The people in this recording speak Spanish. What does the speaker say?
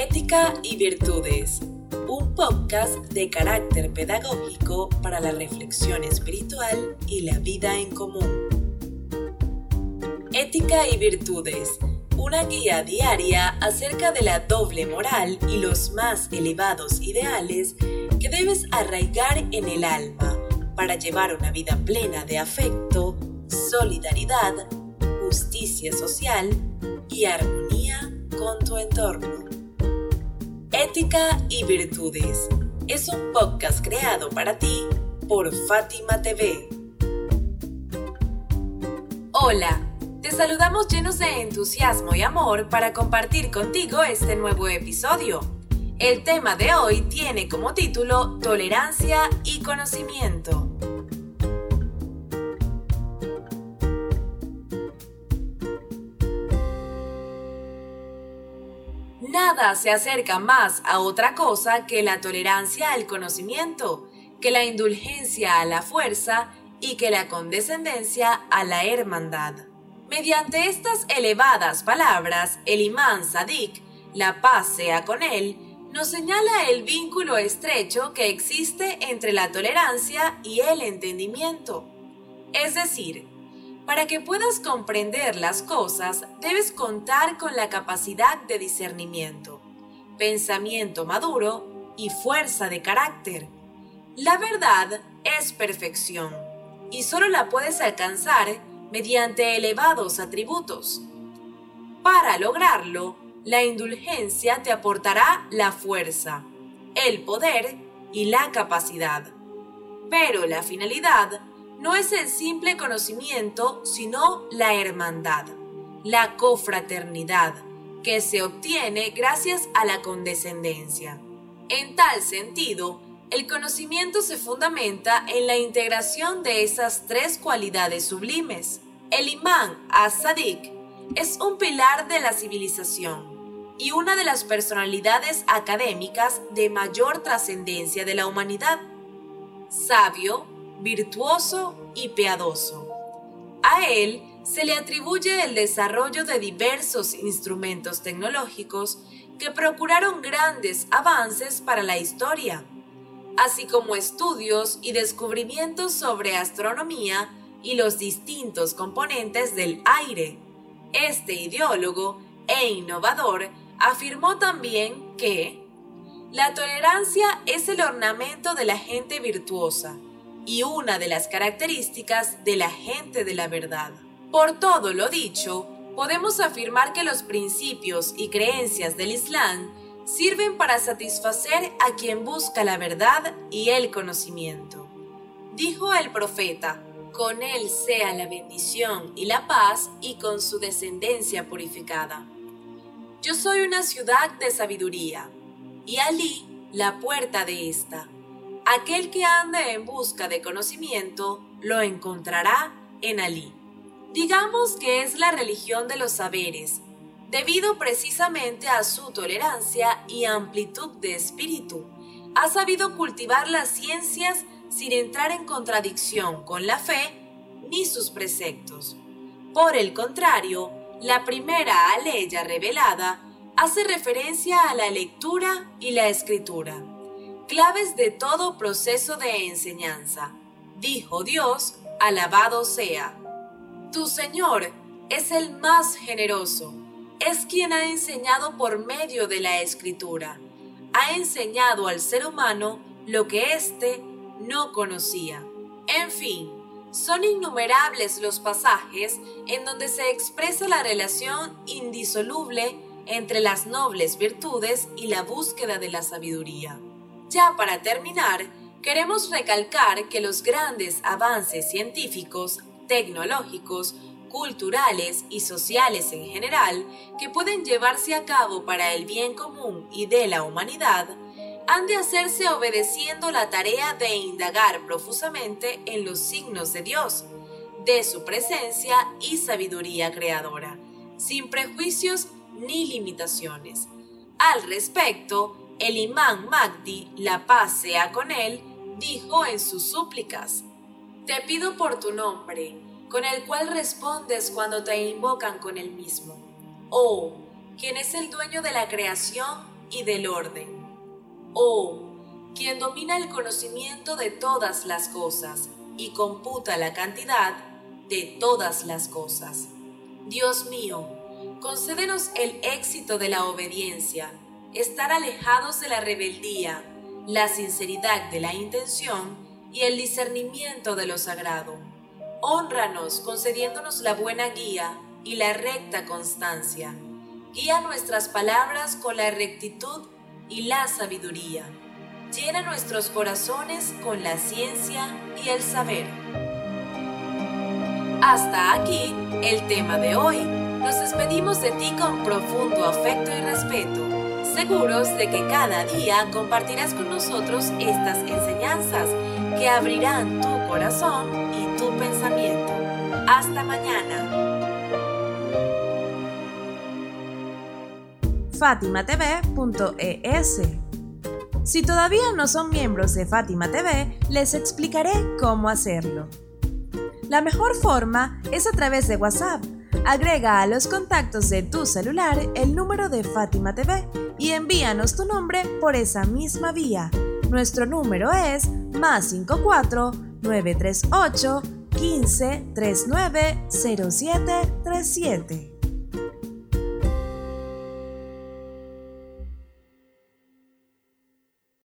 Ética y Virtudes, un podcast de carácter pedagógico para la reflexión espiritual y la vida en común. Ética y Virtudes, una guía diaria acerca de la doble moral y los más elevados ideales que debes arraigar en el alma para llevar una vida plena de afecto, solidaridad, justicia social y armonía con tu entorno. Ética y Virtudes es un podcast creado para ti por Fátima TV. Hola, te saludamos llenos de entusiasmo y amor para compartir contigo este nuevo episodio. El tema de hoy tiene como título Tolerancia y Conocimiento. Se acerca más a otra cosa que la tolerancia al conocimiento, que la indulgencia a la fuerza y que la condescendencia a la hermandad. Mediante estas elevadas palabras, el imán Sadik, la paz sea con él, nos señala el vínculo estrecho que existe entre la tolerancia y el entendimiento. Es decir, para que puedas comprender las cosas, debes contar con la capacidad de discernimiento, pensamiento maduro y fuerza de carácter. La verdad es perfección y solo la puedes alcanzar mediante elevados atributos. Para lograrlo, la indulgencia te aportará la fuerza, el poder y la capacidad. Pero la finalidad no es el simple conocimiento, sino la hermandad, la cofraternidad, que se obtiene gracias a la condescendencia. En tal sentido, el conocimiento se fundamenta en la integración de esas tres cualidades sublimes. El imán as-Sadiq es un pilar de la civilización y una de las personalidades académicas de mayor trascendencia de la humanidad. Sabio, virtuoso y piadoso. A él se le atribuye el desarrollo de diversos instrumentos tecnológicos que procuraron grandes avances para la historia, así como estudios y descubrimientos sobre astronomía y los distintos componentes del aire. Este ideólogo e innovador afirmó también que la tolerancia es el ornamento de la gente virtuosa, y una de las características de la gente de la verdad. Por todo lo dicho, podemos afirmar que los principios y creencias del Islam sirven para satisfacer a quien busca la verdad y el conocimiento. Dijo el profeta, con él sea la bendición y la paz y con su descendencia purificada. Yo soy una ciudad de sabiduría, y Ali la puerta de esta Aquel que ande en busca de conocimiento lo encontrará en Alí. Digamos que es la religión de los saberes, debido precisamente a su tolerancia y amplitud de espíritu. Ha sabido cultivar las ciencias sin entrar en contradicción con la fe ni sus preceptos. Por el contrario, la primera aleya revelada hace referencia a la lectura y la escritura claves de todo proceso de enseñanza. Dijo Dios, alabado sea. Tu Señor es el más generoso, es quien ha enseñado por medio de la escritura, ha enseñado al ser humano lo que éste no conocía. En fin, son innumerables los pasajes en donde se expresa la relación indisoluble entre las nobles virtudes y la búsqueda de la sabiduría. Ya para terminar, queremos recalcar que los grandes avances científicos, tecnológicos, culturales y sociales en general que pueden llevarse a cabo para el bien común y de la humanidad, han de hacerse obedeciendo la tarea de indagar profusamente en los signos de Dios, de su presencia y sabiduría creadora, sin prejuicios ni limitaciones. Al respecto, el imán Magdi, la paz sea con él, dijo en sus súplicas, Te pido por tu nombre, con el cual respondes cuando te invocan con el mismo. Oh, quien es el dueño de la creación y del orden. Oh, quien domina el conocimiento de todas las cosas y computa la cantidad de todas las cosas. Dios mío, concédenos el éxito de la obediencia, estar alejados de la rebeldía, la sinceridad de la intención y el discernimiento de lo sagrado. Honranos concediéndonos la buena guía y la recta constancia. Guía nuestras palabras con la rectitud y la sabiduría. Llena nuestros corazones con la ciencia y el saber. Hasta aquí el tema de hoy. Nos despedimos de ti con profundo afecto y respeto, seguros de que cada día compartirás con nosotros estas enseñanzas que abrirán tu corazón y tu pensamiento. Hasta mañana. fatimatv.es Si todavía no son miembros de Fátima TV, les explicaré cómo hacerlo. La mejor forma es a través de WhatsApp. Agrega a los contactos de tu celular el número de Fátima TV y envíanos tu nombre por esa misma vía. Nuestro número es más 54 938 15 39 07 37.